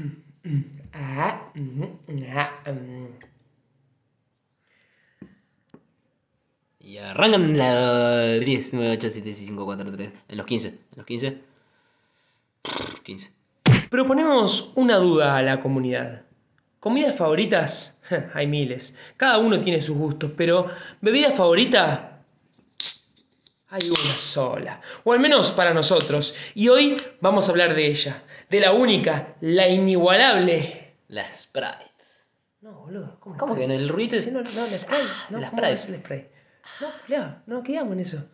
Mm, mm. Y arrancan la 10, 9, 8, 7, 6, 5, 4, 3. En los 15. En los 15. 15. Proponemos una duda a la comunidad. ¿Comidas favoritas? Hay miles. Cada uno tiene sus gustos, pero ¿bebida favorita? Hay una sola. O al menos para nosotros. Y hoy vamos a hablar de ella. De la única, la inigualable. La Sprite. No, boludo. ¿Cómo, ¿Cómo que en el ruido? Sí, no, no, la spray. No, la ¿cómo Sprite. es el spray? No, Leo, no quedamos en eso.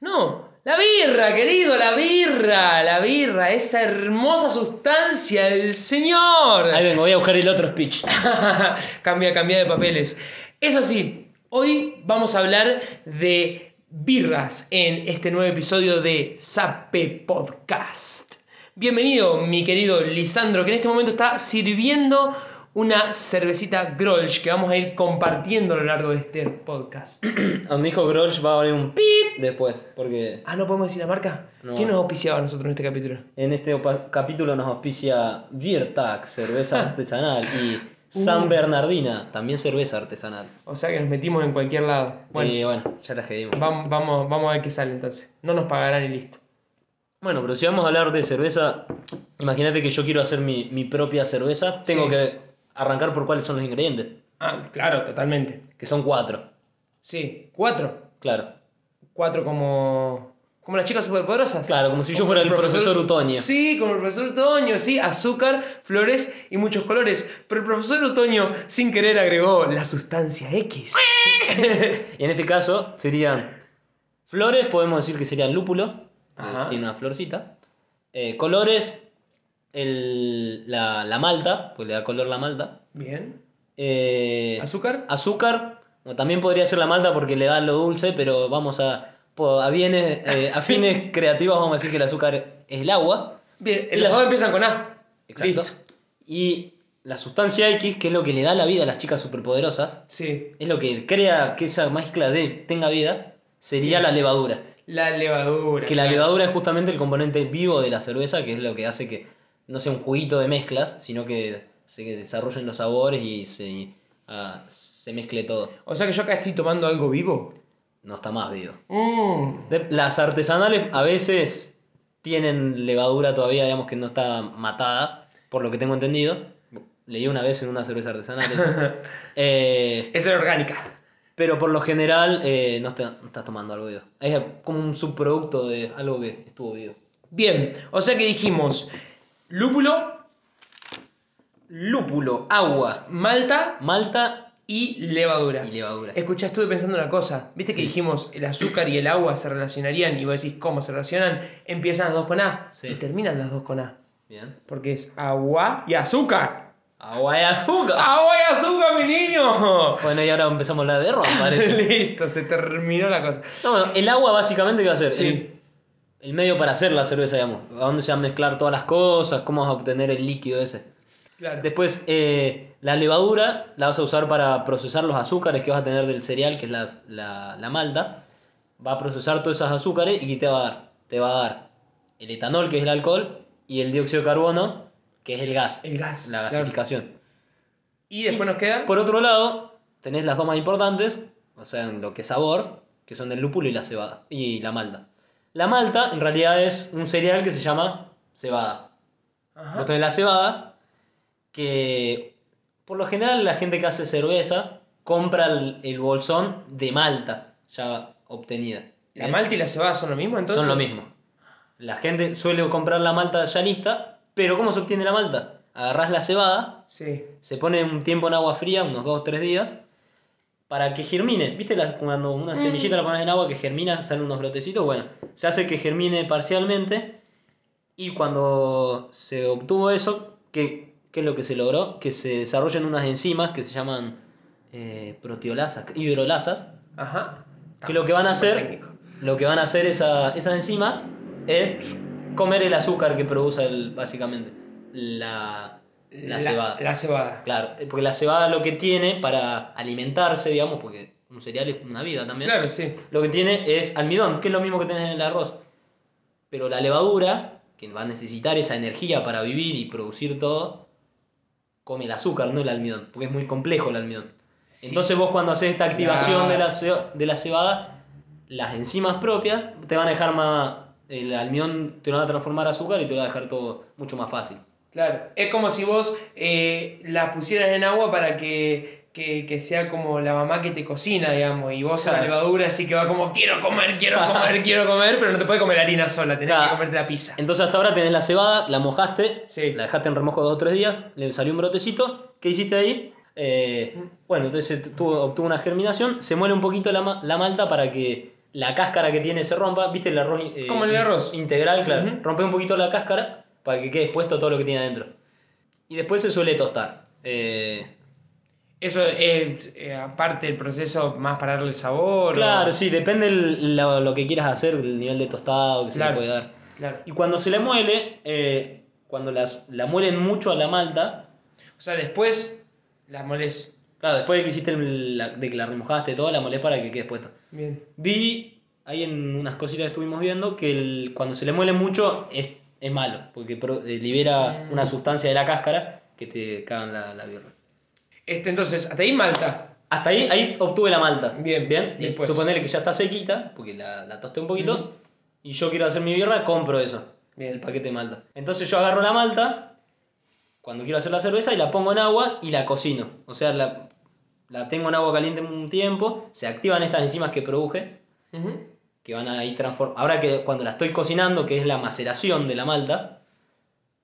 No, la birra, querido, la birra, la birra, esa hermosa sustancia del Señor. Ahí vengo, voy a buscar el otro speech. cambia, cambia de papeles. Eso sí, hoy vamos a hablar de birras en este nuevo episodio de Sape Podcast. Bienvenido, mi querido Lisandro, que en este momento está sirviendo una cervecita Grolsch que vamos a ir compartiendo a lo largo de este podcast. Donde dijo Grolsch va a haber un pip después. Porque Ah, ¿no podemos decir la marca? No. ¿Quién nos auspiciaba a nosotros en este capítulo? en este capítulo nos auspicia Virtac, cerveza artesanal. Y San Bernardina, también cerveza artesanal. O sea que nos metimos en cualquier lado. Bueno, Y bueno, ya la dimos. vamos, vamos, vamos a ver qué sale entonces. No nos pagarán y listo. Bueno, pero si vamos a hablar de cerveza, imagínate que yo quiero hacer mi, mi propia cerveza, tengo Sí. que arrancar por cuáles son los ingredientes, Ah, claro, totalmente. que son cuatro, Sí, cuatro. claro. Cuatro como. Como las chicas superpoderosas. Claro, como si yo Como fuera el profesor Utoño. Sí, como el profesor Utoño, sí, azúcar, flores y muchos colores. Pero el profesor Utoño, sin querer, agregó la sustancia X. Y en este caso serían flores, podemos decir que serían lúpulo, Ajá. tiene una florcita. Eh, colores, el- la, la malta, pues le da color la malta. Bien. Eh, ¿Azúcar? azúcar, también podría ser la malta porque le da lo dulce, pero vamos a, a, bienes, eh, a fines creativos vamos a decir que el azúcar es el agua. Bien, las- dos empiezan con A. Exacto. Listo. Y la sustancia X, que es lo que le da la vida a las chicas superpoderosas, Sí. es lo que crea que esa mezcla de tenga vida, sería ¿Qué la levadura. La levadura. Que la levadura es justamente el componente vivo de la cerveza, que es lo que hace que no sea un juguito de mezclas, sino que se desarrollen los sabores y se, ah, se mezcle todo. O sea que yo acá estoy tomando algo vivo. No está más vivo. Mm. Las artesanales a veces tienen levadura todavía, digamos que no está matada, por lo que tengo entendido. Leí una vez en una cerveza artesanal. eso. Eh, es orgánica. pero por lo general eh, no, está- no estás tomando algo vivo. Es como un subproducto de algo que estuvo vivo. Bien, o sea que dijimos lúpulo, Lúpulo, agua, malta malta y levadura. y levadura. Escuchá, estuve pensando una cosa. Viste que dijimos el azúcar y el agua se relacionarían y vos decís cómo se relacionan. Empiezan las dos con A Sí. y terminan las dos con A. Bien. Porque es agua y azúcar. Agua y azúcar. ¡Agua y azúcar, mi niño! Bueno, y ahora empezamos a hablar de ron, parece. Listo, se terminó la cosa. No, bueno, el agua básicamente, ¿qué va a ser? Sí. El, el medio para hacer la cerveza, digamos. A dónde se van a mezclar todas las cosas, cómo vas a obtener el líquido ese. Claro. Después, eh, la levadura la vas a usar para procesar los azúcares que vas a tener del cereal, que es las- la, la malta. Va a procesar todos esos azúcares y ¿qué te va a dar? Te va a dar el etanol, que es el alcohol, y el dióxido de carbono, que es el gas. El gas, La claro. gasificación. Y después nos queda. Por otro lado, tenés las dos más importantes, o sea, en lo que es sabor, que son el lúpulo y la cebada, y la malta. La malta, en realidad, es un cereal que se llama cebada. Ajá. Tenés la cebada, que por lo general la gente que hace cerveza compra el, el bolsón de malta ya obtenida. ¿La Bien. malta y la cebada son lo mismo entonces? Son lo mismo. La gente suele comprar la malta ya lista, pero ¿cómo se obtiene la malta? Agarrás la cebada, Sí. se pone un tiempo en agua fría, unos 2 o 3 días, para que germine. ¿Viste las- cuando una semillita la pones en agua que germina, salen unos brotecitos? Bueno, se hace que germine parcialmente y cuando se obtuvo eso, ¿qué, qué es lo que se logró? Que se desarrollen unas enzimas que se llaman eh, proteolasas, hidrolasas, Ajá. que lo que van a hacer, técnico. lo que van a hacer esa- esas enzimas es comer el azúcar que produce el, básicamente la, la cebada. La cebada. Claro, eh, porque la cebada lo que tiene para alimentarse, digamos, porque un cereal es una vida también, Claro, sí. lo que tiene es almidón, que es lo mismo que tenés en el arroz. Pero la levadura, que va a necesitar esa energía para vivir y producir todo, come el azúcar, no el almidón, porque es muy complejo el almidón. Sí. Entonces vos cuando haces esta activación de, la de la cebada, las enzimas propias te van a dejar más... El almidón te lo van a transformar a azúcar y te lo va a dejar todo mucho más fácil. Claro, es como si vos eh, la pusieras en agua para que, que, que sea como la mamá que te cocina, digamos, y vos a la levadura así que va como quiero comer, quiero comer, quiero comer, pero no te puedes comer la harina sola, tenés Claro. que comerte la pizza. Entonces hasta ahora tenés la cebada, la mojaste, Sí. la dejaste en remojo dos o tres días, le salió un brotecito, ¿qué hiciste ahí? Eh, Mm. bueno, entonces tuvo, obtuvo una germinación, se muele un poquito la, la malta para que la cáscara que tiene se rompa, ¿viste el arroz? eh, Como el arroz. Integral, claro. Rompe un poquito la cáscara para que quede expuesto todo lo que tiene adentro. Y después se suele tostar. Eh, Eso es eh, aparte del proceso más para darle sabor. claro, o- sí, depende el- lo, lo que quieras hacer, el nivel de tostado que se Claro. le puede dar. Claro. Y cuando se le muele, eh, cuando las- la muelen mucho a la malta, O sea, después la molés. Claro, después de que hiciste el- la- de que la remojaste todo, la molé para que quede puesta. Bien. Vi ahí en unas cositas que estuvimos viendo que el- cuando se le muele mucho es, es malo, porque pro- eh, libera Mm. una sustancia de la cáscara que te cagan la, la birra. Este, entonces, hasta ahí Malta. Hasta ahí, ahí obtuve la malta. Bien, bien. y después. Suponer que ya está sequita, porque la, la tosté un poquito, Ujú. y yo quiero hacer mi birra, compro eso, Bien. el paquete de malta. Entonces yo agarro la malta, cuando quiero hacer la cerveza, y la pongo en agua y la cocino. O sea, la, la tengo en agua caliente un tiempo, se activan estas enzimas que produje, Ujú. que van a ir transformando. Ahora que cuando la estoy cocinando, que es la maceración de la malta,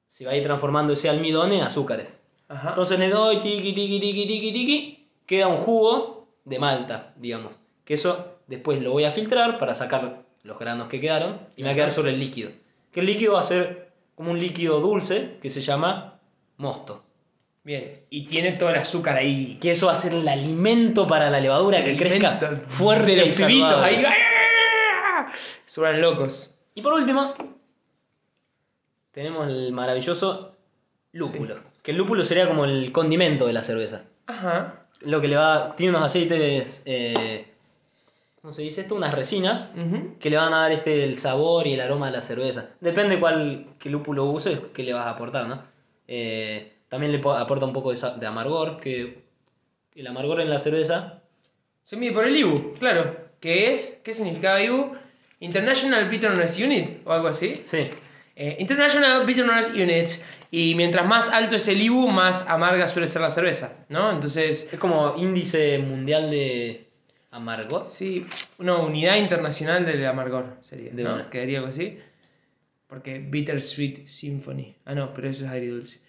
se va a ir transformando ese almidón en azúcares. Ajá. Entonces le doy tiki, tiki, tiki, tiki, tiki, queda un jugo de malta, digamos. Que eso después lo voy a filtrar para sacar los granos que quedaron y me va a quedar solo el líquido. Que el líquido va a ser como un líquido dulce que se llama mosto. Bien. Y tiene todo el azúcar ahí. Que eso va a ser el alimento para la levadura que crezca fuerte de los pibitos ahí. ¡ah! Vuelven locos. Y por último, tenemos el maravilloso lúpulo. Que el lúpulo sería como el condimento de la cerveza. Ajá. Lo que le va. Tiene unos aceites. Eh, ¿Cómo se dice esto? Unas resinas que le van a dar este el sabor y el aroma a la cerveza. Depende cuál qué lúpulo uses, qué le vas a aportar, ¿no? Eh, también le po- aporta un poco de, de amargor, que el amargor en la cerveza. Se mide por el IBU, claro. ¿Qué es? ¿Qué significaba IBU? International Bitterness Unit o algo así. Sí, Eh, International Bitterness Unit. Y mientras más alto es el IBU, más amarga suele ser la cerveza, ¿no? Entonces, es como índice mundial de amargor. sí, una unidad internacional del amargor sería, De ¿no? una. Quedaría algo así. Porque Bittersweet Symphony. Ah, no, pero eso es agridulce.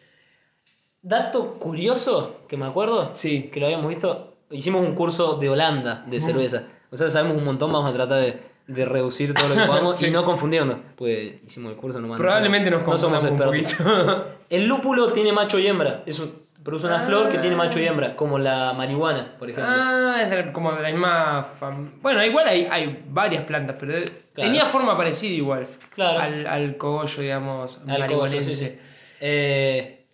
Dato curioso que me acuerdo, Sí. que lo habíamos visto, hicimos un curso de Holanda de cerveza. O sea, sabemos un montón, vamos a tratar de, de reducir todo lo que podamos Sí. y no confundirnos, pues hicimos el curso nomás. no Probablemente nos somos- no somos confundamos un expertos. poquito. El lúpulo tiene macho y hembra, es un- produce una Ah. flor que tiene macho y hembra, como la marihuana, por ejemplo. Ah, es de- como de la misma fam- Bueno, igual hay, hay varias plantas, pero Claro. tenía forma parecida igual. Claro. Al, al cogollo, digamos, Al cogollo, sí, sí. Eh,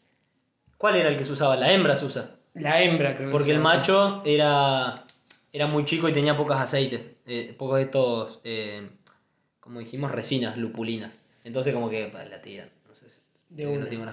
¿Cuál era el que se usaba? La hembra se usa. La hembra, creo que Porque el macho era, era muy chico y tenía pocos aceites, eh, pocos de estos, eh, como dijimos, resinas lupulinas. Entonces como que pa, la tiran. Entonces, De eh, una. no tiene.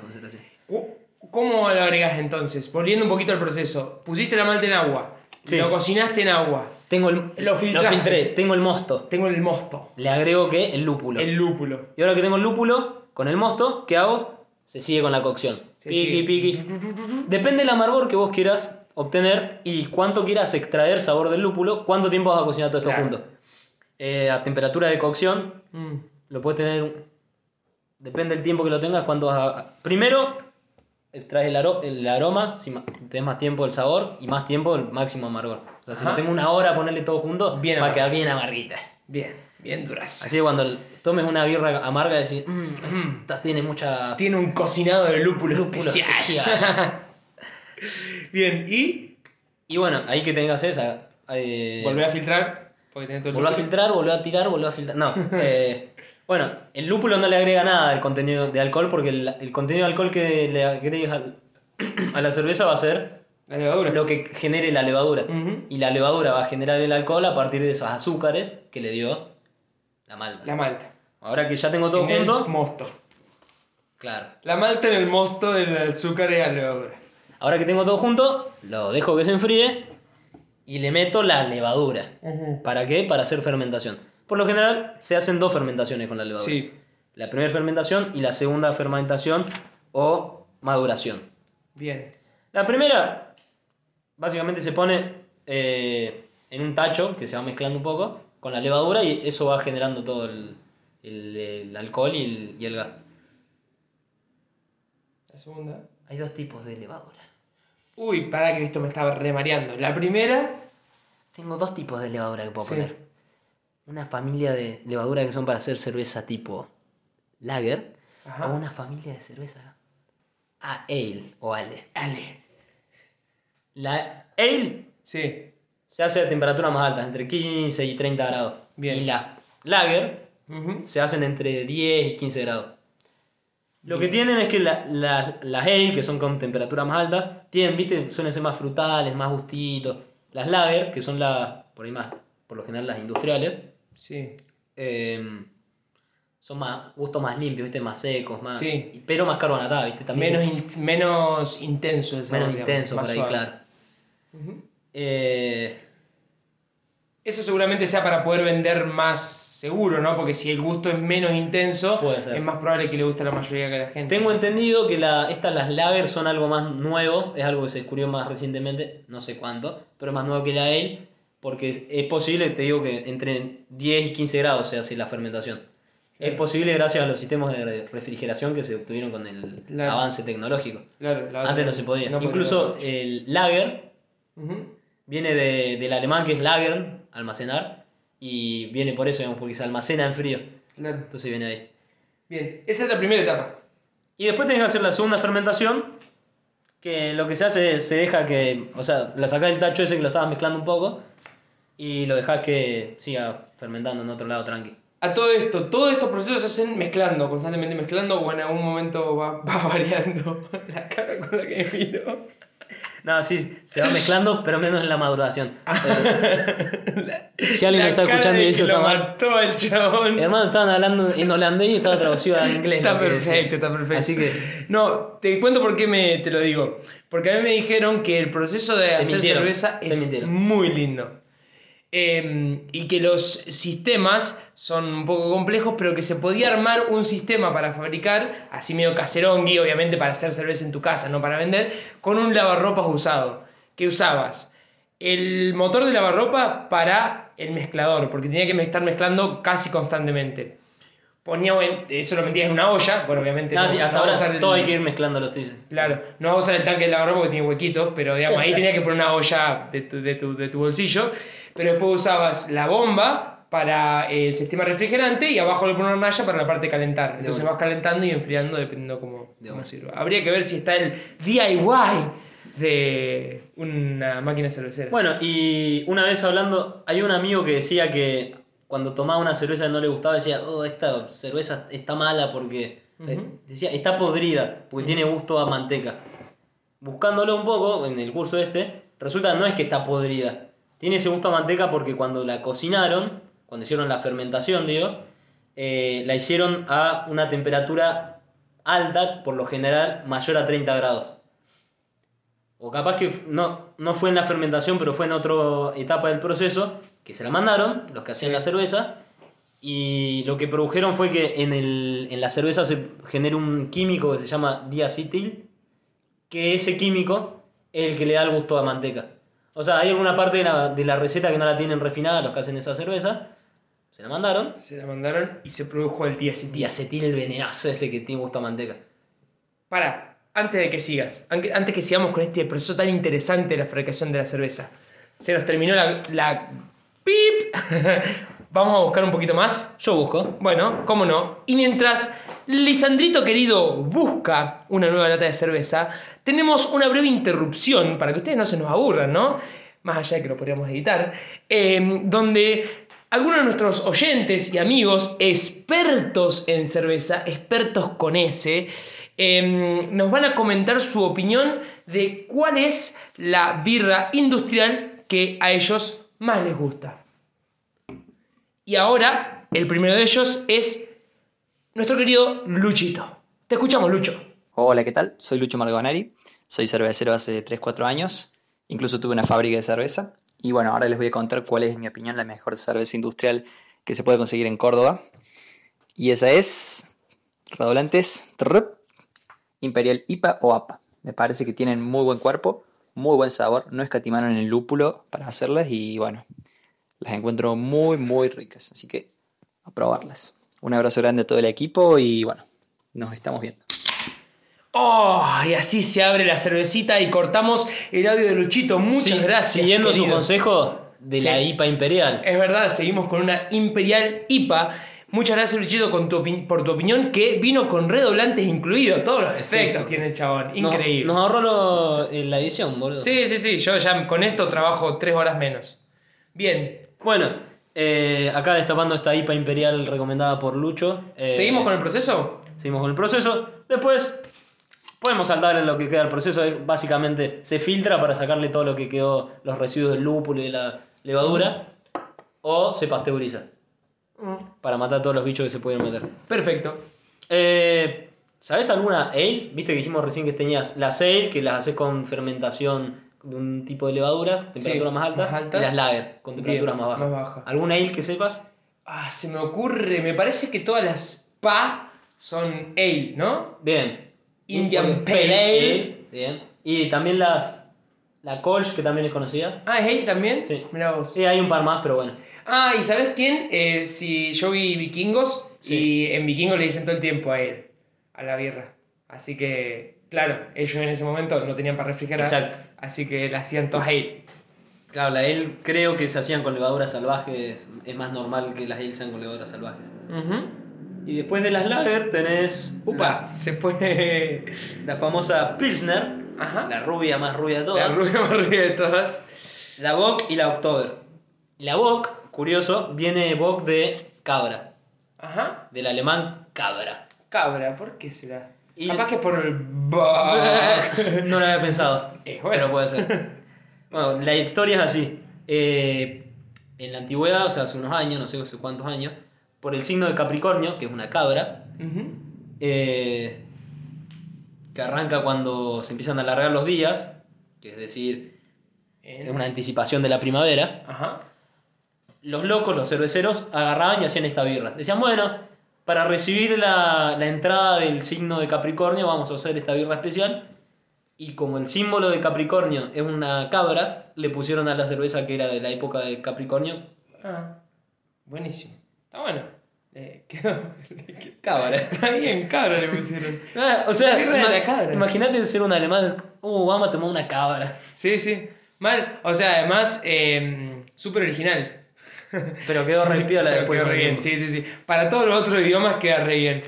Cu- ¿Cómo lo agregas entonces? Volviendo un poquito al proceso. Pusiste la malta en agua. Sí. Lo cocinaste en agua. Tengo el, Lo filtraste. filtré, tengo el mosto. Tengo el mosto. Le agrego que el lúpulo. El lúpulo. Y ahora que tengo el lúpulo, con el mosto, ¿qué hago? Se sigue con la cocción. Se piqui, sigue. piqui. Depende del amargor que vos quieras obtener y cuánto quieras extraer sabor del lúpulo, cuánto tiempo vas a cocinar todo esto Claro. junto. Eh, a temperatura de cocción, Mm. lo puedes tener. Depende del tiempo que lo tengas, cuánto vas a. Primero, extraes el, aro- el aroma, si tenés más tiempo el sabor y más tiempo el máximo amargor. O sea, si lo tengo una hora a ponerle todo junto, Bien va a quedar bien amarguita. Bien, bien duras. Así que cuando tomes una birra amarga, decís, mmm, esta tiene mucha Tiene un cocinado de lúpulo, lúpulo especial. especial. bien, y y bueno, ahí que tengas esa. Eh, volver a filtrar. El volver a lúpulo. filtrar, volver a tirar, volver a filtrar. No. eh, bueno, el lúpulo no le agrega nada al contenido de alcohol porque el, el contenido de alcohol que le agregues al- a la cerveza va a ser La levadura. lo que genere la levadura. Ujú. Y la levadura va a generar el alcohol a partir de esos azúcares que le dio la malta. La malta. Ahora que ya tengo todo En el junto, mosto. claro. La malta en el mosto del azúcar y la levadura. Ahora que tengo todo junto, lo dejo que se enfríe y le meto la levadura. ¿Para qué? Para hacer fermentación. Por lo general se hacen dos fermentaciones con la levadura. Sí, La primera fermentación y la segunda fermentación o maduración. bien. La primera, básicamente se pone eh, en un tacho que se va mezclando un poco con la levadura y eso va generando todo el, el- el alcohol y el, y el gas. La segunda. Hay dos tipos de levadura. Uy, para que esto me estaba remareando. La primera. Tengo dos tipos de levadura que puedo Sí. poner. Una familia de levadura que son para hacer cerveza tipo lager Ajá. o una familia de cerveza a ale o ale. Ale. La ale Sí. se hace a temperaturas más altas, entre 15 y 30 grados. Bien. Y la lager se hacen entre 10 y 15 grados. Lo que tienen es que la- la- las ale, que son con temperaturas más altas, tienen, viste, suelen ser más frutales, más gustitos. Las lager, que son las, por ahí más, por lo general las industriales, Sí. eh, son más, gustos más limpios, viste, más secos, más, Sí. pero más carbonatadas, viste, también. Menos, in- menos intenso el sabor, menos digamos, intenso por ahí, suave. claro. Eh, Eso seguramente sea para poder vender más seguro, ¿no? Porque si el gusto es menos intenso, es más probable que le guste a la mayoría de la gente. Tengo entendido que la, estas, las lager, son algo más nuevo, es algo que se descubrió más recientemente, no sé cuánto, pero es más nuevo que la ale, porque es, es posible, te digo que entre 10 y 15 grados se hace la fermentación. Es posible gracias a los sistemas de re- refrigeración que se obtuvieron con el Claro. avance tecnológico. Claro, Antes no se podía. no podía. Incluso el lager viene de- del alemán que es lager, almacenar, y viene por eso, digamos, porque se almacena en frío. Claro. Entonces viene ahí. Bien, esa es la primera etapa. Y después tenés que hacer la segunda fermentación, que lo que se hace es se deja que, o sea, la sacás del tacho ese que lo estabas mezclando un poco y lo dejás que siga fermentando en otro lado tranqui. A todo esto, todos estos procesos se hacen mezclando, constantemente mezclando, o en algún momento va, va variando la cara con la que miro. No, sí, se va mezclando, pero menos en la maduración. Si alguien me está escuchando y está lo mal. mató el chabón. Hermano, estaban hablando en holandés y estaba traducido a inglés. Está perfecto, está perfecto. Así que No, te cuento por qué me, te lo digo. Porque a mí me dijeron que el proceso de hacer mintieron, cerveza es mintieron. muy lindo. Eh, y que los sistemas son un poco complejos, pero que se podía armar un sistema para fabricar, así medio caserongui, obviamente para hacer cerveza en tu casa, no para vender, con un lavarropas usado. Que usabas el motor de lavarropa para el mezclador, porque tenía que estar mezclando casi constantemente. Ponía, eso lo metías en una olla, bueno, obviamente. Ah, no- sí, no hasta a ahora usar el- todo hay que ir mezclando los tíos. Claro, no vas a usar el tanque de lavarropa porque tiene huequitos, pero digamos, ahí tenías que poner una olla de tu, de tu, de tu bolsillo, pero después usabas la bomba para el sistema refrigerante y abajo le pones una hornalla para la parte de calentar. Entonces vas calentando y enfriando dependiendo cómo, De cómo sirva. Habría que ver si está el DIY de una máquina cervecera. Bueno, y una vez hablando, hay un amigo que decía que cuando tomaba una cerveza que no le gustaba, decía, oh, esta cerveza está mala porque. eh, decía, está podrida, porque tiene gusto a manteca. Buscándolo un poco en el curso este, resulta no es que está podrida. Tiene ese gusto a manteca porque cuando la cocinaron, cuando hicieron la fermentación, digo, eh, la hicieron a una temperatura alta, por lo general mayor a 30 grados. O capaz que no, no fue en la fermentación, pero fue en otra etapa del proceso, que se la mandaron, los que hacían Sí. la cerveza, y lo que produjeron fue que en, el, en la cerveza se genera un químico que se llama diacetil, que ese químico es el que le da el gusto a manteca. O sea, hay alguna parte de la, de la receta que no la tienen refinada los que hacen esa cerveza, se la mandaron, Se la mandaron y se produjo el diacetil. diacetil el venenazo ese que tiene gusto a manteca. Para, antes de que sigas, antes que sigamos con este proceso tan interesante de la fabricación de la cerveza, se nos terminó la, la pip. Vamos a buscar un poquito más. Yo busco. Bueno, cómo no. Y mientras Lisandrito querido busca una nueva lata de cerveza, tenemos una breve interrupción para que ustedes no se nos aburran, ¿no? Más allá de que lo podríamos editar, eh, donde algunos de nuestros oyentes y amigos, expertos en cerveza, expertos con S, eh, nos van a comentar su opinión de cuál es la birra industrial que a ellos más les gusta. Y ahora, el primero de ellos es nuestro querido Luchito. Te escuchamos, Lucho. Hola, ¿qué tal? Soy Lucho Margonari. Soy cervecero hace 3-4 años. Incluso tuve una fábrica de cerveza. Y bueno, ahora les voy a contar cuál es, en mi opinión, la mejor cerveza industrial que se puede conseguir en Córdoba. Y esa es. Redoblantes. trrr, Imperial IPA o APA. Me parece que tienen muy buen cuerpo, muy buen sabor. No escatimaron en el lúpulo para hacerlas y bueno, las encuentro muy, muy ricas. Así que a probarlas. Un abrazo grande a todo el equipo y bueno, nos estamos viendo. Oh, y así se abre la cervecita y cortamos el audio de Luchito. Muchas Sí, gracias. Siguiendo su consejo de Sí. la IPA Imperial. Es verdad, seguimos con una Imperial IPA. Muchas gracias, Luchito, con tu opi- por tu opinión, que vino con redoblantes incluidos. Todos los efectos Sí. tiene el chabón. Nos- Increíble. Nos, ahorró lo- en la edición, boludo. Sí, sí, sí. Yo ya con esto trabajo tres horas menos. Bien. Bueno, eh, acá destapando esta IPA Imperial recomendada por Lucho. eh, ¿Seguimos con el proceso? Seguimos con el proceso. Después podemos saltar en lo que queda del proceso. Es, básicamente se filtra para sacarle todo lo que quedó, los residuos del lúpulo y de la levadura. O se pasteuriza para matar todos los bichos que se pueden meter. Perfecto. Eh, ¿Sabes alguna ale? Viste que dijimos recién que tenías las ale, que las haces con fermentación de un tipo de levadura, temperatura Sí, más alta, más altas. y las lager, con temperatura Bien, más baja. más baja. ¿Alguna ale que sepas? Ah, se me ocurre. Me parece que todas las PA son ale, ¿no? Bien. Indian Pale Ale. Bien. Y también las. La Kolsch, que también es conocida. Ah, ¿es ale también? Sí. Mirá vos. Sí, hay un par más, pero bueno. Ah, ¿y sabes quién? Eh, si yo vi vikingos Sí. y en vikingos le dicen todo el tiempo a él, a la birra. Así que, claro, ellos en ese momento no tenían para refrigerar. Exacto. Así que la hacían todas ale. Claro, la ale creo que se hacían con levaduras salvajes. Es más normal que las ale sean con levaduras salvajes. Ujú. Y después de las lager tenés. Upa, se fue. La, la famosa Pilsner. Ajá. La rubia más rubia de todas. La rubia más rubia de todas. La Bock y la October. La Bock, curioso, viene Bock de cabra. Ajá. Del alemán cabra. Cabra, ¿por qué será? Y- Capaz que por el. No lo había pensado. Eh, bueno. Pero puede ser. Bueno, la historia es así. Eh, en la antigüedad, o sea, hace unos años, no sé hace cuántos años, por el signo de Capricornio, que es una cabra, eh, que arranca cuando se empiezan a alargar los días, que es decir, En- es una anticipación de la primavera, Ajá. los locos, los cerveceros, agarraban y hacían esta birra. Decían, bueno, para recibir la, la entrada del signo de Capricornio vamos a hacer esta birra especial. Y como el símbolo de Capricornio es una cabra, le pusieron a la cerveza que era de la época de Capricornio Ah, buenísimo. Está bueno. Eh, quedó. cabra. Está bien, cabra le pusieron. Ah, o sea, ima- imagínate ser un alemán, uh, vamos a tomar una cabra. Sí, sí. Mal. O sea, además, eh, súper originales. Pero quedó re piola Quedó después. re bien, sí, sí, sí. Para todos los otros idiomas queda re bien.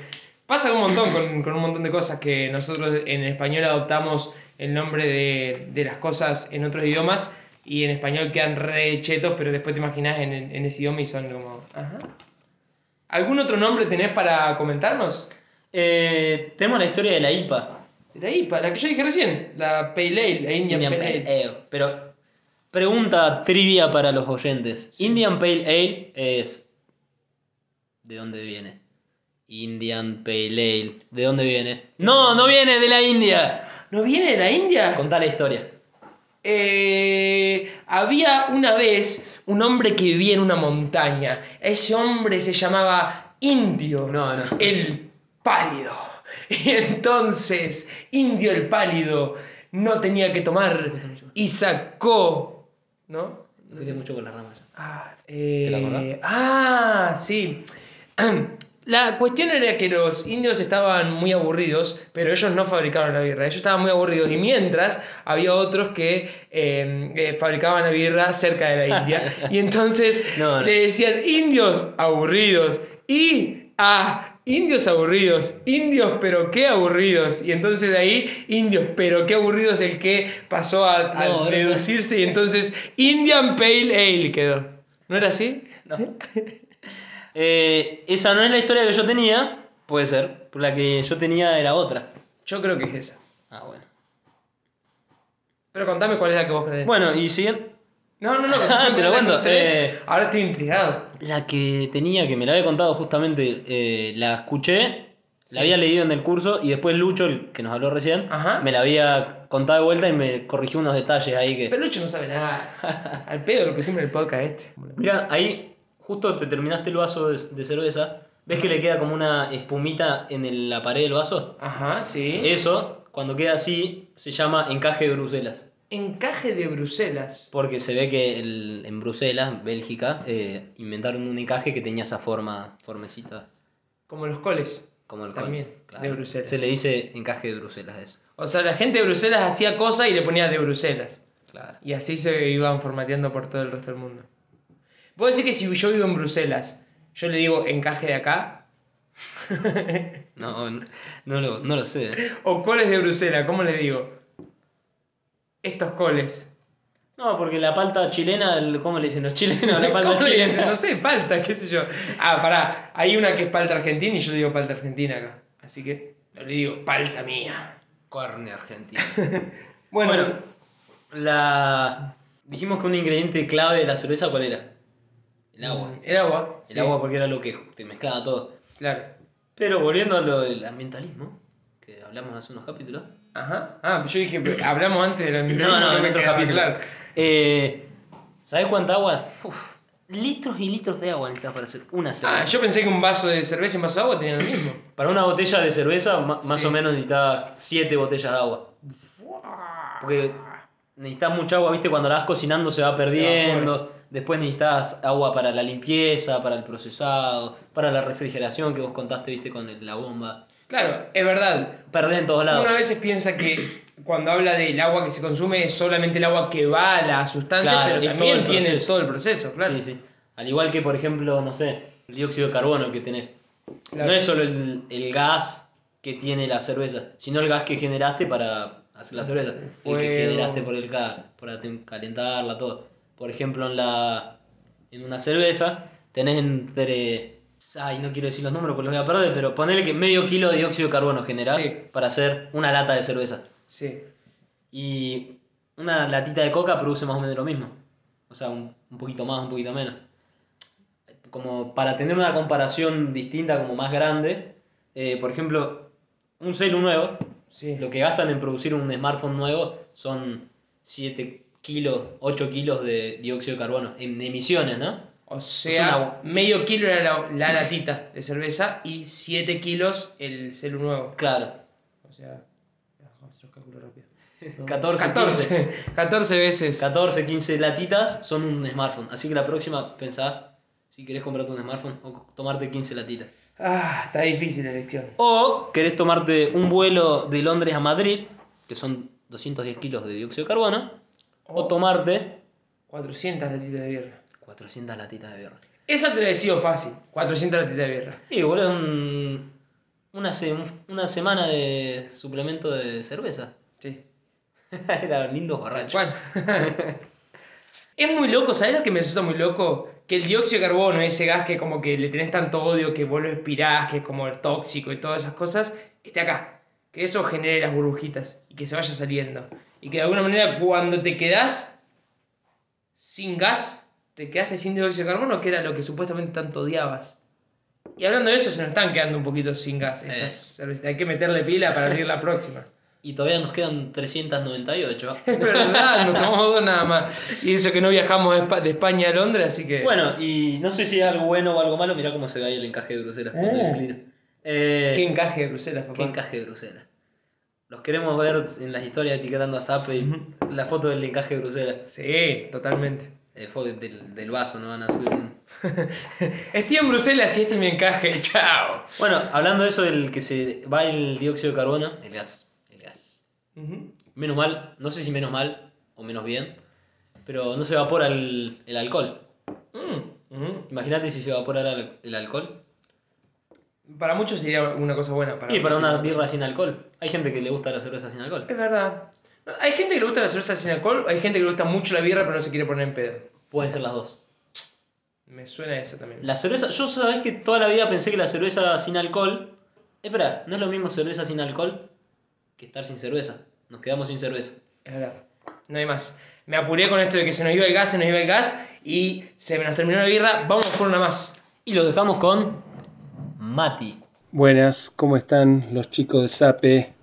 Pasa un montón con, con un montón de cosas que nosotros en español adoptamos el nombre de, de las cosas en otros idiomas y en español quedan re chetos, pero después te imaginas en, en ese idioma y son como. Ajá. ¿Algún otro nombre tenés para comentarnos? Eh, tenemos la historia de la IPA. La IPA, la que yo dije recién, la Pale Ale, la Indian, Indian Pale Pale Ale. Pero, pregunta trivia para los oyentes. Sí. Indian Pale Ale es... ¿De dónde viene? Indian Pale Ale. ¿De dónde viene? No, no viene de la India. ¿No viene de la India? Contá la historia. Eh, había una vez un hombre que vivía en una montaña. Ese hombre se llamaba Indio. No, no. El pálido. Y entonces, Indio el pálido no tenía que tomar y sacó. ¿No? Me fuiste mucho con las ramas. Ah, eh, ah, sí. La cuestión era que los indios estaban muy aburridos, pero ellos no fabricaban la birra, ellos estaban muy aburridos y mientras había otros que eh, eh, fabricaban la birra cerca de la India y entonces No, no. le decían indios aburridos y ah, indios aburridos, indios pero qué aburridos y entonces de ahí indios pero qué aburridos el que pasó a, a No, era- deducirse y entonces Indian Pale Ale quedó. ¿No era así? No. Eh, esa no es la historia que yo tenía. Puede ser. La que yo tenía era otra. Yo creo que es esa. Ah, bueno. Pero contame cuál es la que vos crees. Bueno, y siguiente. No, no, no. Ah, te lo cuento, que eh. Ahora estoy intrigado. La que tenía, que me la había contado justamente, eh, la escuché La había leído en el curso y después Lucho, el que nos habló recién, Ajá. me la había contado de vuelta y me corrigió unos detalles ahí que... Peluche no sabe nada. Al pedo lo pusimos en el podcast este. Mira, ahí justo te terminaste el vaso de, de cerveza. ¿Ves que le queda como una espumita en el- la pared del vaso? Ajá, sí. Eso, cuando queda así, se llama encaje de Bruselas. Encaje de Bruselas. Porque se ve que el- en Bruselas, Bélgica, eh, inventaron un encaje que tenía esa forma, formecita, Como los coles. como el También, col. de Bruselas. Se le dice encaje de Bruselas, eso. O sea, la gente de Bruselas hacía cosas y le ponía de Bruselas. Claro. Y así se iban formateando por todo el resto del mundo. Puedo decir que si yo vivo en Bruselas, yo le digo encaje de acá. No, no, no lo, no lo sé. ¿eh? O coles de Bruselas, ¿cómo les digo? Estos coles. No, porque la palta chilena, el- ¿cómo le dicen los chilenos? La palta ¿Cómo le dicen? chilena. No sé, palta, qué sé yo. Ah, pará, hay una que es palta argentina y yo le digo palta argentina acá. Así que yo le digo palta mía. Carne argentina. Bueno, Bueno, la... dijimos que un ingrediente clave de la cerveza, ¿cuál era? El agua. mm, El agua. El sí, agua porque era lo que te mezclaba todo. Claro. Pero volviendo a lo del ambientalismo, que hablamos hace unos capítulos. Ajá. Ah, yo dije, pero hablamos antes del No, no, que en me otro capítulo. claro. Eh, ¿Sabes cuánta agua? Uf, litros y litros de agua necesitas para hacer una cerveza. Ah, yo pensé que un vaso de cerveza y un vaso de agua tenían lo mismo. Para una botella de cerveza, ma- más Sí. o menos necesitas 7 botellas de agua. Porque necesitas mucha agua, ¿viste? Cuando la vas cocinando se va perdiendo. Después necesitas agua para la limpieza, para el procesado, para la refrigeración que vos contaste, ¿viste? Con el- la bomba. Claro, es verdad. Perdés en todos lados. Uno a veces piensa que cuando habla del agua que se consume es solamente el agua que va a la sustancia, Claro, pero también todo el tiene todo el proceso, claro. Sí, sí. Al igual que, por ejemplo, no sé, el dióxido de carbono que tenés. Claro. No es solo el, el gas que tiene la cerveza, sino el gas que generaste para hacer la cerveza. El Fuego. que generaste por el ca- para calentarla, todo. Por ejemplo, en la en una cerveza tenés entre ay, no quiero decir los números porque los voy a perder, pero ponele que medio kilo de dióxido de carbono generás Sí. para hacer una lata de cerveza. Sí. Y una latita de coca produce más o menos lo mismo. O sea, un, un poquito más, un poquito menos. Como para tener una comparación distinta, como más grande, eh, por ejemplo, un celu nuevo, Sí. lo que gastan en producir un smartphone nuevo son 7 kilos, 8 kilos de dióxido de carbono en emisiones, ¿no? O sea, medio kilo era la, la latita de cerveza y 7 kilos el celu nuevo. Claro, O sea, los cálculos rápido. 14, 14, 14 veces. 14, 15 latitas son un smartphone. Así que la próxima pensá si querés comprarte un smartphone o tomarte 15 latitas. Ah, está difícil la elección. O querés tomarte un vuelo de Londres a Madrid, que son 210 kilos de dióxido de carbono, o O tomarte 400 latitas de birra. 400 latitas de birra. Esa te la he sido fácil, 400 latitas de birra. Y boludo, es un- una, se- una semana de suplemento de cerveza. Sí. Era lindos borrachos. ¿Cuál? es muy loco, ¿sabes lo que me resulta muy loco? Que el dióxido de carbono, ese gas que como que le tenés tanto odio, que vos lo respirás, que es como el tóxico y todas esas cosas, esté acá. Que eso genere las burbujitas y que se vaya saliendo. Y que de alguna manera cuando te quedás sin gas, te quedaste sin dióxido de carbono, que era lo que supuestamente tanto odiabas. Y hablando de eso, se nos están quedando un poquito sin gas. Estas Eh. Hay que meterle pila para abrir la próxima. Y todavía nos quedan 398. Es verdad, nos tomamos dos nada más. Y eso que no viajamos de Espa- de España a Londres, así que. Bueno, y no sé si es algo bueno o algo malo, mirá cómo se ve ahí el encaje de Bruselas inclino. Eh, Qué encaje de Bruselas, papá. qué encaje de Bruselas. Los queremos ver en las historias etiquetando a Zape y la foto del encaje de Bruselas. Sí, totalmente. Eh, foto del, del vaso, no van a subir un... Estoy en Bruselas y este es mi encaje. Chao. Bueno, hablando de eso del que se va el dióxido de carbono, el gas, el gas. Menos mal, no sé si menos mal o menos bien, pero no se evapora el, el alcohol. Mm, ujú. Imagínate si se evaporara el, el alcohol. Para muchos sería una cosa buena. Para y para una birra sin alcohol. Hay gente que le gusta la cerveza sin alcohol. Es verdad. Hay gente que le gusta la cerveza sin alcohol, hay gente que le gusta mucho la birra pero no se quiere poner en pedo. Pueden ser las dos. Me suena eso también. La cerveza, yo sabés que toda la vida pensé que la cerveza sin alcohol. Espera, no es lo mismo cerveza sin alcohol que estar sin cerveza. Nos quedamos sin cerveza. Es verdad. No hay más. Me apuré con esto de que se nos iba el gas, se nos iba el gas y se nos terminó la birra. Vamos por una más. Y lo dejamos con Mati. Buenas, ¿cómo están los chicos de SAPE?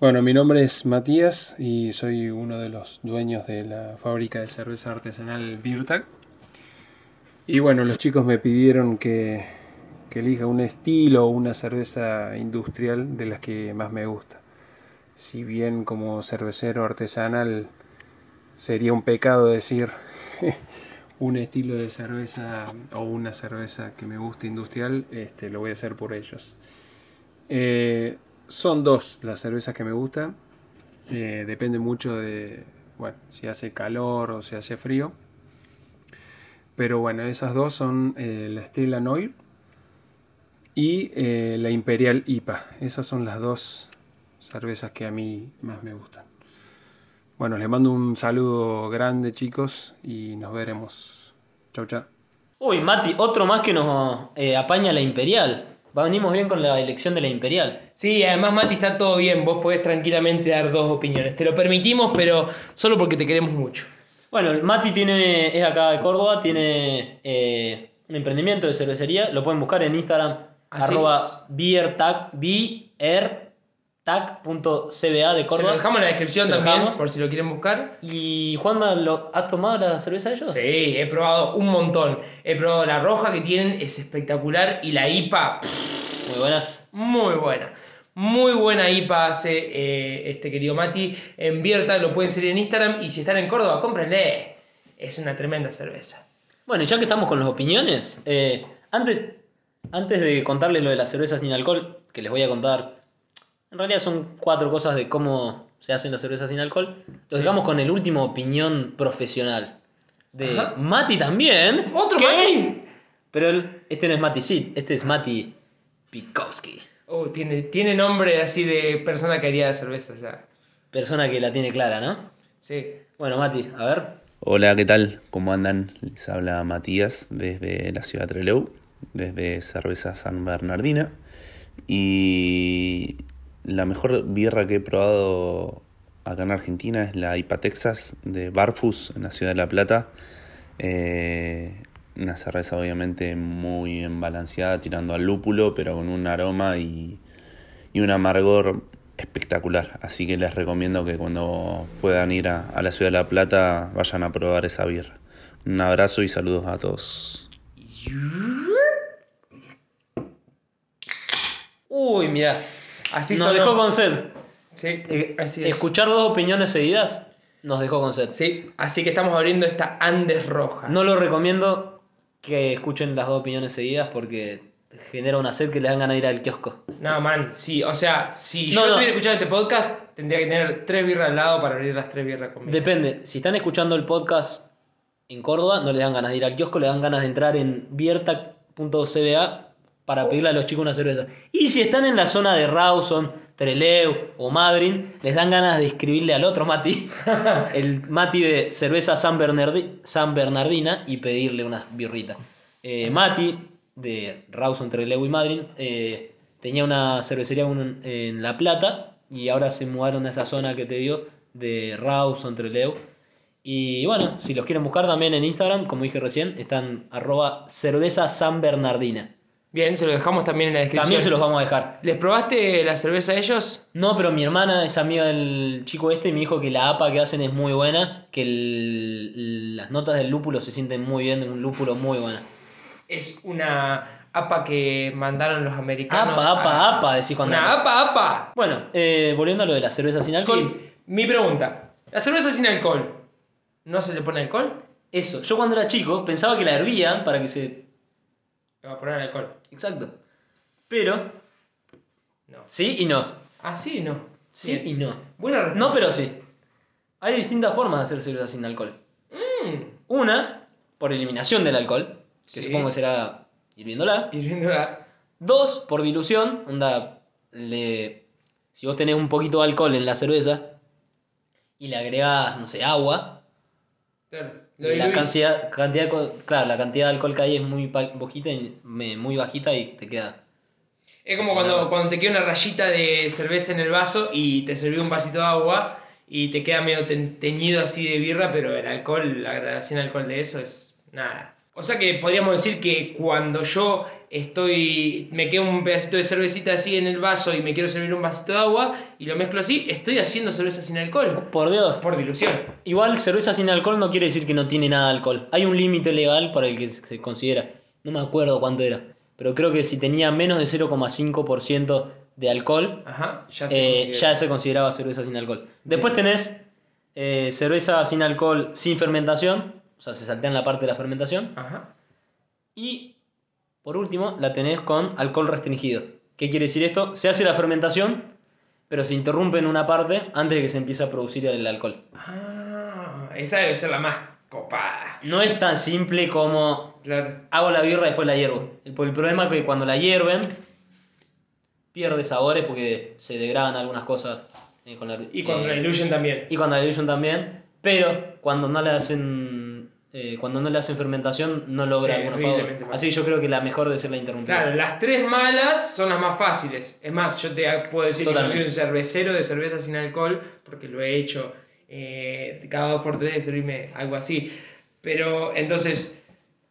Bueno, mi nombre es Matías y soy uno de los dueños de la fábrica de cerveza artesanal Birtag. Y bueno, los chicos me pidieron que, elija un estilo o una cerveza industrial de las que más me gusta. Si bien como cervecero artesanal sería un pecado decir un estilo de cerveza o una cerveza que me guste industrial, este, lo voy a hacer por ellos. Eh, son dos las cervezas que me gustan. Eh, depende mucho de, bueno, si hace calor o si hace frío. Pero bueno, esas dos son eh, la Stella Noir y la Imperial IPA. Esas son las dos cervezas que a mí más me gustan. Bueno, les mando un saludo grande chicos y nos veremos. Chau, chau. Uy, Mati, otro más que nos eh, apaña la Imperial. Venimos bien con la elección de la Imperial. Sí, además Mati está todo bien, vos podés tranquilamente dar dos opiniones. Te lo permitimos, pero solo porque te queremos mucho. Bueno, Mati tiene, es acá de Córdoba, tiene eh, un emprendimiento de cervecería. Lo pueden buscar en Instagram, Así arroba es. beertag, beertag.cba de Se lo Córdoba. dejamos en la descripción Se también, dejamos. por si lo quieren buscar. Y Juanma, ¿lo, ¿has tomado la cerveza de ellos? Sí, he probado un montón. He probado la roja que tienen, es espectacular. Y la IPA, pff, Muy buena. muy buena. Muy buena IPA hace eh, este querido Mati. En Vierta lo pueden seguir en Instagram. Y si están en Córdoba, cómprenle. Es una tremenda cerveza. Bueno, y ya que estamos con las opiniones, eh, antes, antes de contarles lo de la cerveza sin alcohol, que les voy a contar, en realidad son cuatro cosas de cómo se hacen las cervezas sin alcohol, lo Sí. dejamos con el último opinión profesional de Ajá. Mati también. ¿Otro ¿Qué? Mati? Pero el- este no es Mati Sid, este es Mati Pikowski, Oh, tiene, tiene nombre así de persona que haría cerveza. O sea, persona que la tiene clara, ¿no? sí. Bueno, Mati, a ver. Hola, ¿qué tal? ¿Cómo andan? Les habla Matías desde la ciudad de Trelew, desde Cerveza San Bernardina. Y la mejor birra que he probado acá en Argentina es la IPA Texas de Barfus en la ciudad de La Plata. Eh, una cerveza obviamente muy bien balanceada, tirando al lúpulo, pero con un aroma y, y un amargor espectacular. Así que les recomiendo que cuando puedan ir a, a la ciudad de La Plata vayan a probar esa birra. Un abrazo y saludos a todos. Uy, mira, Así nos dejó con sed. Sí, Eh, así es. Escuchar dos opiniones seguidas nos dejó con sed. Sí, así que estamos abriendo esta Andes roja. No lo recomiendo que escuchen las dos opiniones seguidas porque genera una sed que les dan ganas de ir al kiosco. No, man, sí, o sea, si No, yo no. estuviera escuchando este podcast, tendría que tener tres birras al lado para abrir las tres birras conmigo. Depende, si están escuchando el podcast en Córdoba, no les dan ganas de ir al kiosco, les dan ganas de entrar en vierta.cba para pedirle a los chicos una cerveza. Y si están en la zona de Rawson, Treleu o Madryn, les dan ganas de escribirle al otro Mati, el Mati de cerveza San, Bernardi- San Bernardina, y pedirle unas birritas. Eh, Mati, de Rawson, Treleu y Madryn, eh, tenía una cervecería en, en La Plata y ahora se mudaron a esa zona que te dio de Rawson, Treleu. Y bueno, si los quieren buscar también en Instagram, como dije recién, están arroba cerveza San Bernardina. Bien, se lo dejamos también en la descripción. También se los vamos a dejar. ¿Les probaste la cerveza a ellos? No, pero mi hermana es amiga del chico este y me dijo que la APA que hacen es muy buena, que el- las notas del lúpulo se sienten muy bien, un lúpulo muy bueno. Es una APA que mandaron los americanos. APA, APA, a- APA, decís cuando... Una APA, APA. Bueno, eh, volviendo a lo de la cerveza sin alcohol. Sí, mi pregunta. La cerveza sin alcohol, ¿no se le pone alcohol? Eso, yo cuando era chico pensaba que la hervían para que se... A poner alcohol. Exacto. Pero, No. sí y no. Ah, sí, no. Sí Bien. y no. Buena respuesta. No, pero sí. Hay distintas formas de hacer cerveza sin alcohol. Mm, Una, por eliminación del alcohol, que Sí. supongo que será hirviéndola. hirviéndola. Dos, por dilución, onda, le, si vos tenés un poquito de alcohol en la cerveza y le agregás, no sé, agua, Claro, la cantidad, cantidad, claro, la cantidad de alcohol que hay es muy bajita y, muy bajita y te queda. Es como cuando, cuando te queda una rayita de cerveza en el vaso y te sirvió un vasito de agua y te queda medio te- teñido así de birra, pero el alcohol, la gradación de alcohol de eso es nada. O sea que podríamos decir que cuando yo estoy, me queda un pedacito de cervecita así en el vaso y me quiero servir un vasito de agua y lo mezclo así, estoy haciendo cerveza sin alcohol. Por Dios. Por dilución. Igual cerveza sin alcohol no quiere decir que no tiene nada de alcohol. Hay un límite legal para el que se considera. No me acuerdo cuánto era. Pero creo que si tenía menos de 0,5% de alcohol, Ajá, ya se eh, ya se consideraba cerveza sin alcohol. Después tenés eh, cerveza sin alcohol sin fermentación. O sea, se saltean la parte de la fermentación. Ajá. Y por último, la tenés con alcohol restringido. ¿Qué quiere decir esto? Se hace la fermentación, pero se interrumpe en una parte antes de que se empiece a producir el alcohol. Ah, esa debe ser la más copada. No es tan simple como Claro. hago la birra y después la hiervo. El, el problema es que cuando la hierven, pierde sabores porque se degradan algunas cosas. eh, con la, Y cuando eh, la diluyen también. y cuando la diluyen también, pero cuando no le hacen eh, cuando no le hacen fermentación no logra algunos sabores. mal. Así yo creo que la mejor debe ser la interrumpida. Claro, las tres malas son las más fáciles. Es más, yo te puedo decir que yo soy un cervecero de cerveza sin alcohol, porque lo he hecho eh, cada dos por tres de servirme algo así. Pero entonces,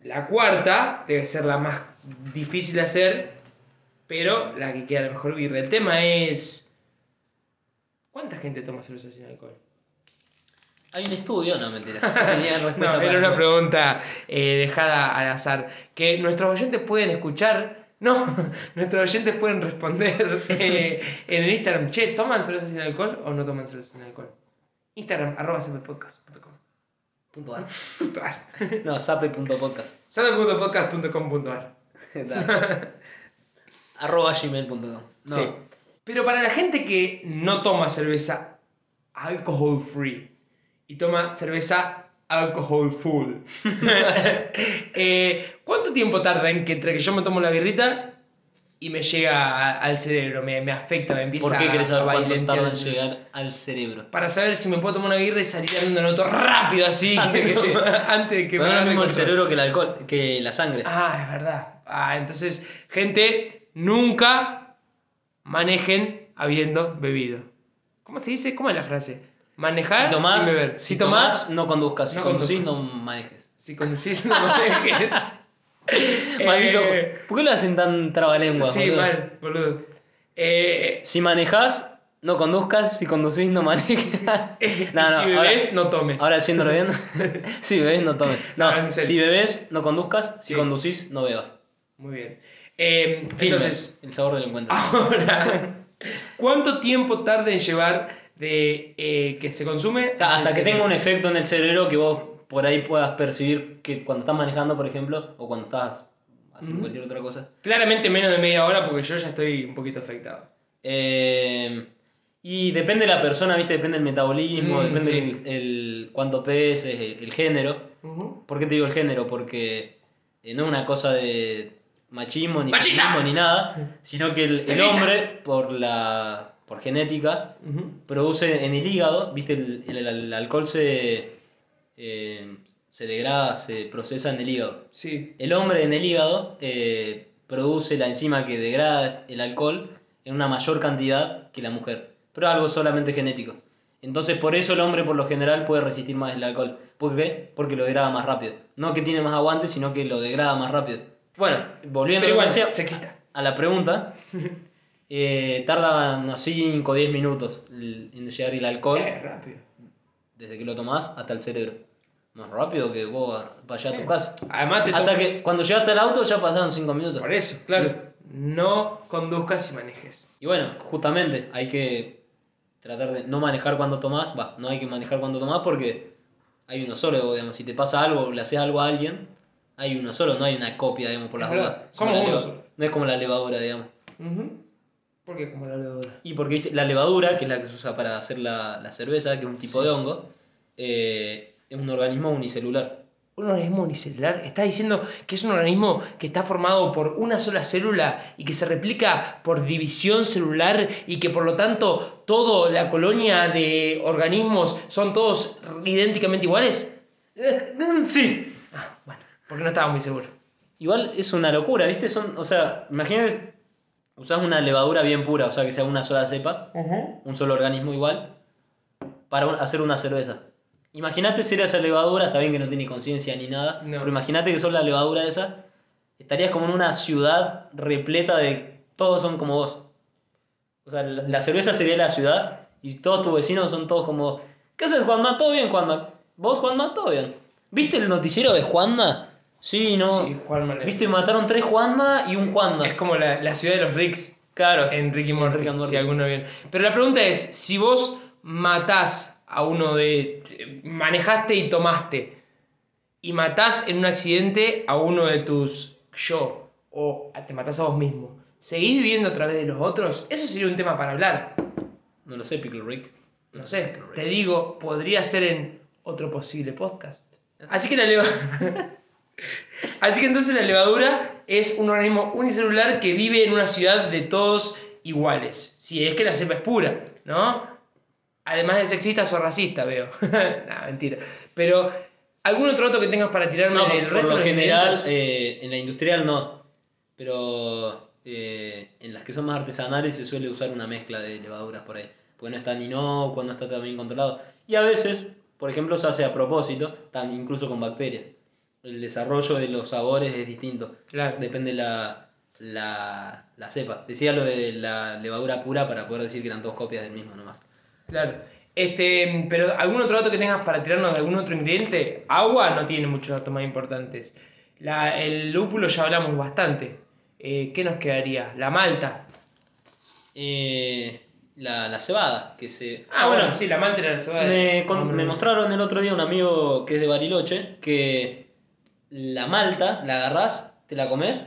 la cuarta debe ser la más difícil de hacer, pero la que queda la mejor birra. El tema es. ¿Cuánta gente toma cerveza sin alcohol? Hay un estudio, no mentira. No, era una pregunta eh, dejada al azar. Que nuestros oyentes pueden escuchar. No, nuestros oyentes pueden responder eh, en el Instagram. Che, ¿toman cerveza sin alcohol o no toman cerveza sin alcohol? Instagram, arroba cppodcast.com. Punto ar. Punto ar. No, sape.podcast. Sabe.podcast.com.ar. Dale. Arroba gmail.com. No. Sí. Pero para la gente que no toma cerveza alcohol free y toma cerveza alcohol full, eh, ¿cuánto tiempo tarda en que entre que yo me tomo la birrita y me llega a- al cerebro, me, me afecta, me empieza ¿Por qué querés saber a cuánto tarda en llegar al cerebro? Para saber si me puedo tomar una birra y salir dando un auto rápido así Antes que llegue. antes de que Pero me no es mismo el cerebro que el alcohol, que la sangre. Ah, es verdad. Ah, entonces, gente, nunca manejen habiendo bebido. ¿Cómo se dice? ¿Cómo es la frase? Manejar si tomás, sin beber. si tomás, no conduzcas. Si no conducís, no manejes. Si conducís, no manejes. Maldito. Eh, ¿Por qué lo hacen tan trabalengua? sí, boludo? mal, boludo. Eh, Si manejás, no conduzcas. Si conducís, no manejes. no, no, si ahora- bebés, no tomes. Ahora haciéndolo bien. si bebés, no tomes. No, serio. si bebés, no conduzcas. Si Sí. conducís, no bebas. Muy bien. Eh, entonces, el sabor del encuentro. ahora, ¿cuánto tiempo tarda en llevar de eh, que se consume? Hasta que tenga un efecto en el cerebro que vos por ahí puedas percibir que cuando estás manejando, por ejemplo, o cuando estás haciendo cualquier otra cosa. Claramente menos de media hora porque yo ya estoy un poquito afectado. Eh, y depende de la persona, ¿viste? Depende del metabolismo, Mm, depende sí. el, el cuánto peses, el, el género. ¿Por qué te digo el género? Porque eh, no es una cosa de machismo ni feminismo ni nada, sino que el, hombre, por la por genética, produce en el hígado, ¿viste? El, el- el alcohol se, eh, se degrada, se procesa en el hígado. Sí. El hombre en el hígado eh, produce la enzima que degrada el alcohol en una mayor cantidad que la mujer, pero algo solamente genético. Entonces por eso el hombre por lo general puede resistir más el alcohol. ¿Por qué? Porque lo degrada más rápido. No que tiene más aguante, sino que lo degrada más rápido. Bueno, volviendo Pero a igual, decía- sexista. a la pregunta, eh, tarda unos 5 o 10 minutos en llegar el alcohol Es rápido. desde que lo tomás hasta el cerebro. Más rápido que vos vayas a Sí. tu casa. Además te Hasta que cuando llegaste al auto ya pasaron 5 minutos. Por eso, claro. No conduzcas y manejes. Y bueno, justamente hay que tratar de no manejar cuando tomás. Va, no hay que manejar cuando tomás porque hay uno solo, digamos. Si te pasa algo o le haces algo a alguien, hay uno solo, no hay una copia, digamos, por las dudas. No es como la levadura, digamos. Ujú. ¿Por qué como la levadura? Y porque ¿viste? la levadura, que es la que se usa para hacer la, la cerveza, que es un tipo Sí. de hongo, eh, es un organismo unicelular. Un organismo unicelular. Está diciendo que es un organismo que está formado por una sola célula y que se replica por división celular y que por lo tanto toda la colonia de organismos son todos idénticamente iguales. Eh, Sí. Ah, bueno, porque no estaba muy seguro. Igual es una locura, ¿viste? Son, o sea, imagínate, usás una levadura bien pura, o sea, que sea una sola cepa, un solo organismo igual, para un- hacer una cerveza. Imagínate ser esa levadura, está bien que no tiene conciencia ni nada, No. pero imagínate que sos la levadura esa, estarías como en una ciudad repleta de todos son como vos. O sea, la, la cerveza sería la ciudad y todos tus vecinos son todos como vos. ¿Qué haces, Juanma? ¿Todo bien, Juanma? ¿Vos, Juanma? ¿Todo bien? ¿Viste el noticiero de Juanma? Sí, no. Sí, Juanma le- ¿Viste? Mataron tres Juanma y un Juanma. Es como la, la ciudad de los Ricks Claro. en Ricky Morty, Rick and Morty. si alguno bien. Pero la pregunta es, si vos matás a uno de... manejaste y tomaste, y matás en un accidente a uno de tus yo, o te matás a vos mismo, ¿seguís viviendo a través de los otros? Eso sería un tema para hablar. No lo sé, Pickle Rick. No sé, te digo, podría ser en otro posible podcast. Así que la levadura... Así que entonces la levadura es un organismo unicelular que vive en una ciudad de todos iguales. Si es que la cepa es pura, ¿no? Además de sexista o racista, veo. nah, mentira. Pero, ¿algún otro dato que tengas para tirarme No, del por, resto lo de los general, eh, en la industrial no. Pero eh, en las que son más artesanales se suele usar una mezcla de levaduras por ahí. Porque no está ni no, no está tan bien controlado. Y a veces, por ejemplo, se hace a propósito, incluso con bacterias. El desarrollo de los sabores es distinto. Claro. Depende la, la, la cepa. Decía lo de la levadura pura para poder decir que eran dos copias del mismo nomás. Claro. Este, pero algún otro dato que tengas para tirarnos de algún otro ingrediente, agua no tiene muchos datos más importantes. La- el lúpulo ya hablamos bastante. Eh, ¿Qué nos quedaría? La malta. Eh, la, la cebada, que se... Ah, bueno, sí, la malta era la cebada. Me, con- me mostraron el otro día un amigo que es de Bariloche que la malta la agarrás, te la comes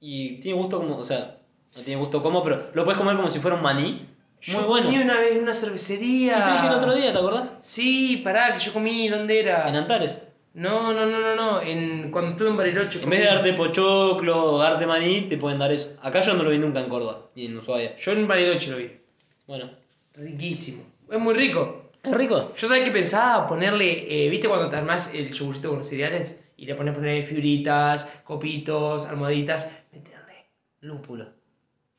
y tiene gusto como, o sea, no tiene gusto como, pero lo puedes comer como si fuera un maní. Muy Yo bueno. comí Sí, una vez en una cervecería. te dije el otro día, ¿te acordás? Sí, pará, que yo comí, ¿dónde era? En Antares. No, no, no, no, no. En, cuando estuve en Bariloche. En comí- vez de darte pochoclo o darte maní, te pueden dar eso. Acá yo no lo vi nunca en Córdoba, ni en Ushuaia. Yo en Bariloche lo vi. Bueno. Riquísimo. Es muy rico. ¿Es rico? Yo sabía que pensaba ponerle, eh, ¿viste cuando te armás el yogurcito con los cereales? Y le pones poner figuritas, copitos, almohaditas, meterle lúpulo.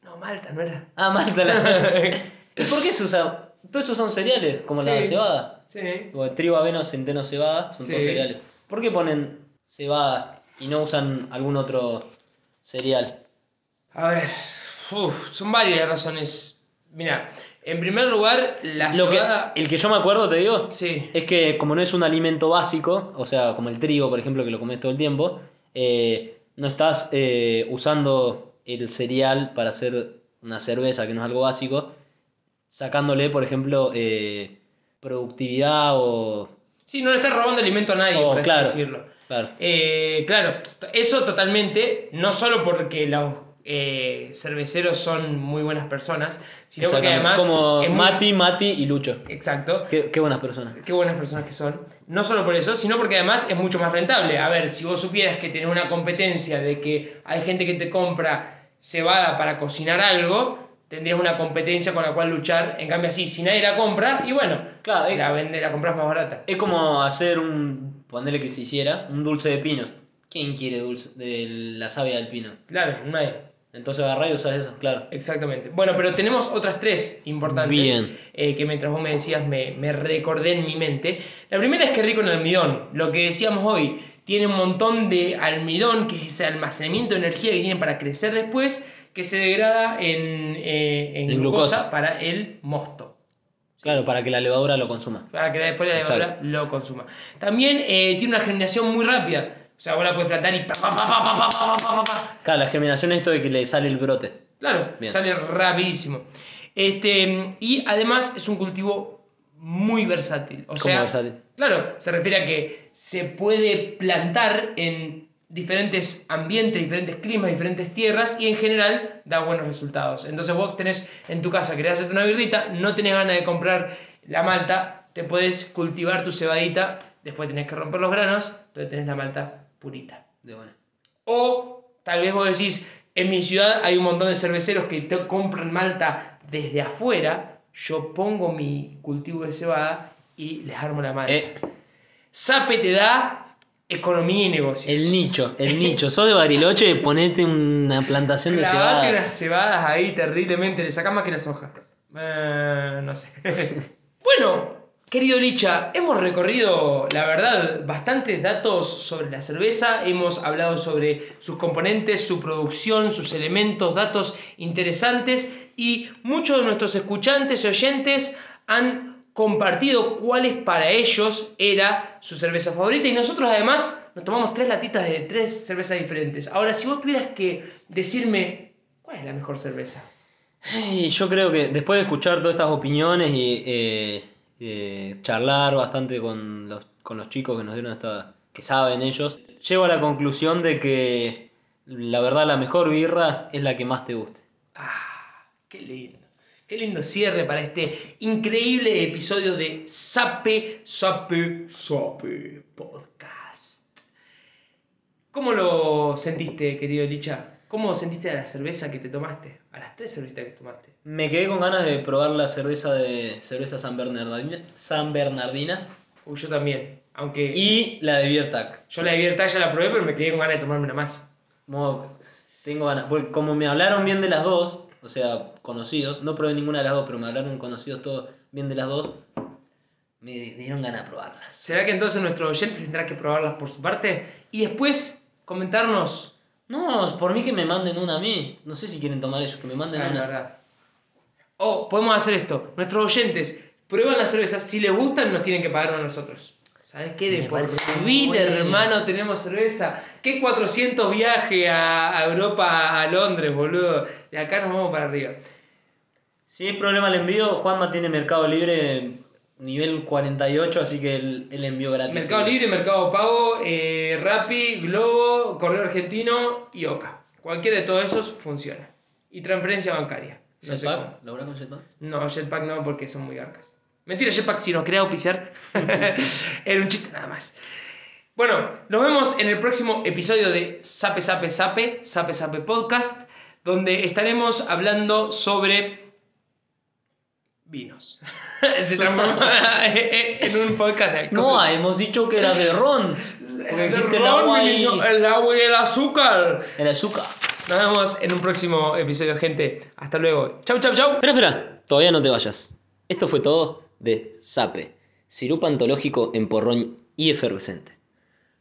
No, Malta, no era. Ah, malta. ¿Y por qué se usa? Todos esos son cereales, como la cebada. Sí. O trigo, avena, centeno, cebada, son Sí. todos cereales. ¿Por qué ponen cebada y no usan algún otro cereal? A ver, uf, son varias razones. Mira, en primer lugar, la Lo que, el que yo me acuerdo, te digo, Sí. es que como no es un alimento básico, o sea, como el trigo, por ejemplo, que lo comes todo el tiempo, eh, no estás eh, usando el cereal para hacer una cerveza, que no es algo básico, sacándole, por ejemplo, eh, productividad o... Sí, no le estás robando alimento a nadie, Oh, por así claro. decirlo. Claro. Eh, claro, eso totalmente, no solo porque los eh, cerveceros son muy buenas personas, sino porque Exactamente. además... Como muy- Mati, Mati y Lucho. Exacto. Qué, qué buenas personas. Qué buenas personas que son. No solo por eso, sino porque además es mucho más rentable. A ver, si vos supieras que tenés una competencia de que hay gente que te compra cebada para cocinar algo, tendrías una competencia con la cual luchar. En cambio, así, si nadie la compra, y bueno, Claro, la, vende, la compras más barata. Es como hacer un, ponerle que se hiciera, un dulce de pino. ¿Quién quiere dulce de la savia del pino? Claro, nadie. Entonces agarrá y usás eso, claro. Exactamente. Bueno, pero tenemos otras tres importantes Bien. eh, que mientras vos me decías me, me recordé en mi mente. La primera es que es rico en almidón. Lo que decíamos hoy, tiene un montón de almidón, que es ese almacenamiento de energía que tiene para crecer después, que se degrada en, eh, en En glucosa, glucosa. para el mosto. Claro, para que la levadura lo consuma. Para que después la levadura Exacto. lo consuma. También eh, tiene una germinación muy rápida. O sea, vos la puedes plantar y pa, pa, pa, pa, Claro, la germinación es esto de que le sale el brote. Claro, Bien. sale rapidísimo. Este, y además es un cultivo muy versátil. O versátil? Claro, se refiere a que se puede plantar en diferentes ambientes, diferentes climas, diferentes tierras y en general da buenos resultados. Entonces vos tenés en tu casa, querés hacerte una birrita, no tenés ganas de comprar la malta, te puedes cultivar tu cebadita, después tenés que romper los granos, pero tenés la malta purita. De bueno. O tal vez vos decís, en mi ciudad hay un montón de cerveceros que te compran malta desde afuera, yo pongo mi cultivo de cebada y les armo la malta. Eh, Sape te da economía y negocios. el nicho, el nicho. Sos de Bariloche, ponete una plantación de Clavate unas cebadas ahí terriblemente, le sacás más que las hojas. Eh, no sé. bueno, Querido Licha, hemos recorrido, la verdad, bastantes datos sobre la cerveza, hemos hablado sobre sus componentes, su producción, sus elementos, datos interesantes y muchos de nuestros escuchantes y oyentes han compartido cuáles para ellos era su cerveza favorita y nosotros además nos tomamos tres latitas de tres cervezas diferentes. Ahora, si vos tuvieras que decirme cuál es la mejor cerveza. Yo creo que después de escuchar todas estas opiniones y eh, eh, charlar bastante con los, con los chicos que nos dieron esta, que saben ellos, llego a la conclusión de que la verdad la mejor birra es la que más te guste. Ah, qué lindo. Qué lindo cierre para este increíble episodio de Sape, Sape, Sape Podcast. ¿Cómo lo sentiste, querido Licha? ¿Cómo sentiste a la cerveza que te tomaste? A las tres cervecitas que tomaste. Me quedé con ganas de probar la cerveza de cerveza San Bernardina, San Bernardina Uy, yo también. Aunque y la de Biertac. yo la de Vierta ya la probé, pero me quedé con ganas de tomarme una más. Como, tengo ganas, porque como me hablaron bien de las dos, o sea, conocidos, no probé ninguna de las dos, pero me hablaron conocidos todos bien de las dos, me dieron ganas de probarlas. ¿Será que entonces nuestros oyentes tendrán que probarlas por su parte? Y después comentarnos. No, por mí que me manden una a mí. No sé si quieren tomar ellos, que me manden Ah, una. verdad. O podemos hacer esto. Nuestros oyentes prueban la cerveza. Si les gustan, nos tienen que pagar a nosotros. ¿Sabes qué? De por vida, hermano, tenemos cerveza. ¿Qué 400 viajes a, a Europa, a Londres, boludo? De acá nos vamos para arriba. Si hay problema el envío, Juanma tiene Mercado Libre nivel 48, así que el, el envío gratis. Mercado Libre, Mercado Pago, eh, Rappi, Globo, Correo Argentino y Oca. Cualquiera de todos esos funciona. Y transferencia bancaria. No. Jetpack, ¿Laburás con Jetpack? No, Jetpack no, porque son muy garcas. Mentira, Jetpack si nos quería auspiciar. Era un chiste nada más. Bueno, nos vemos en el próximo episodio de Sape Sape Sape, Sape Sape Podcast, donde estaremos hablando sobre vinos. Se transformó en un podcast de alcohol. No, hemos dicho que era de ron. Porque El agua y el agua y el azúcar. el azúcar. Nos vemos en un próximo episodio, gente. Hasta luego. Chau, chau, chau. Espera, espera, todavía no te vayas. Esto fue todo de Sape, sirup antológico en porroñ y efervescente.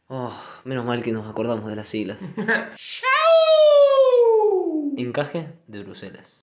Oh, menos mal que nos acordamos de las siglas. Chau. Encaje de Bruselas.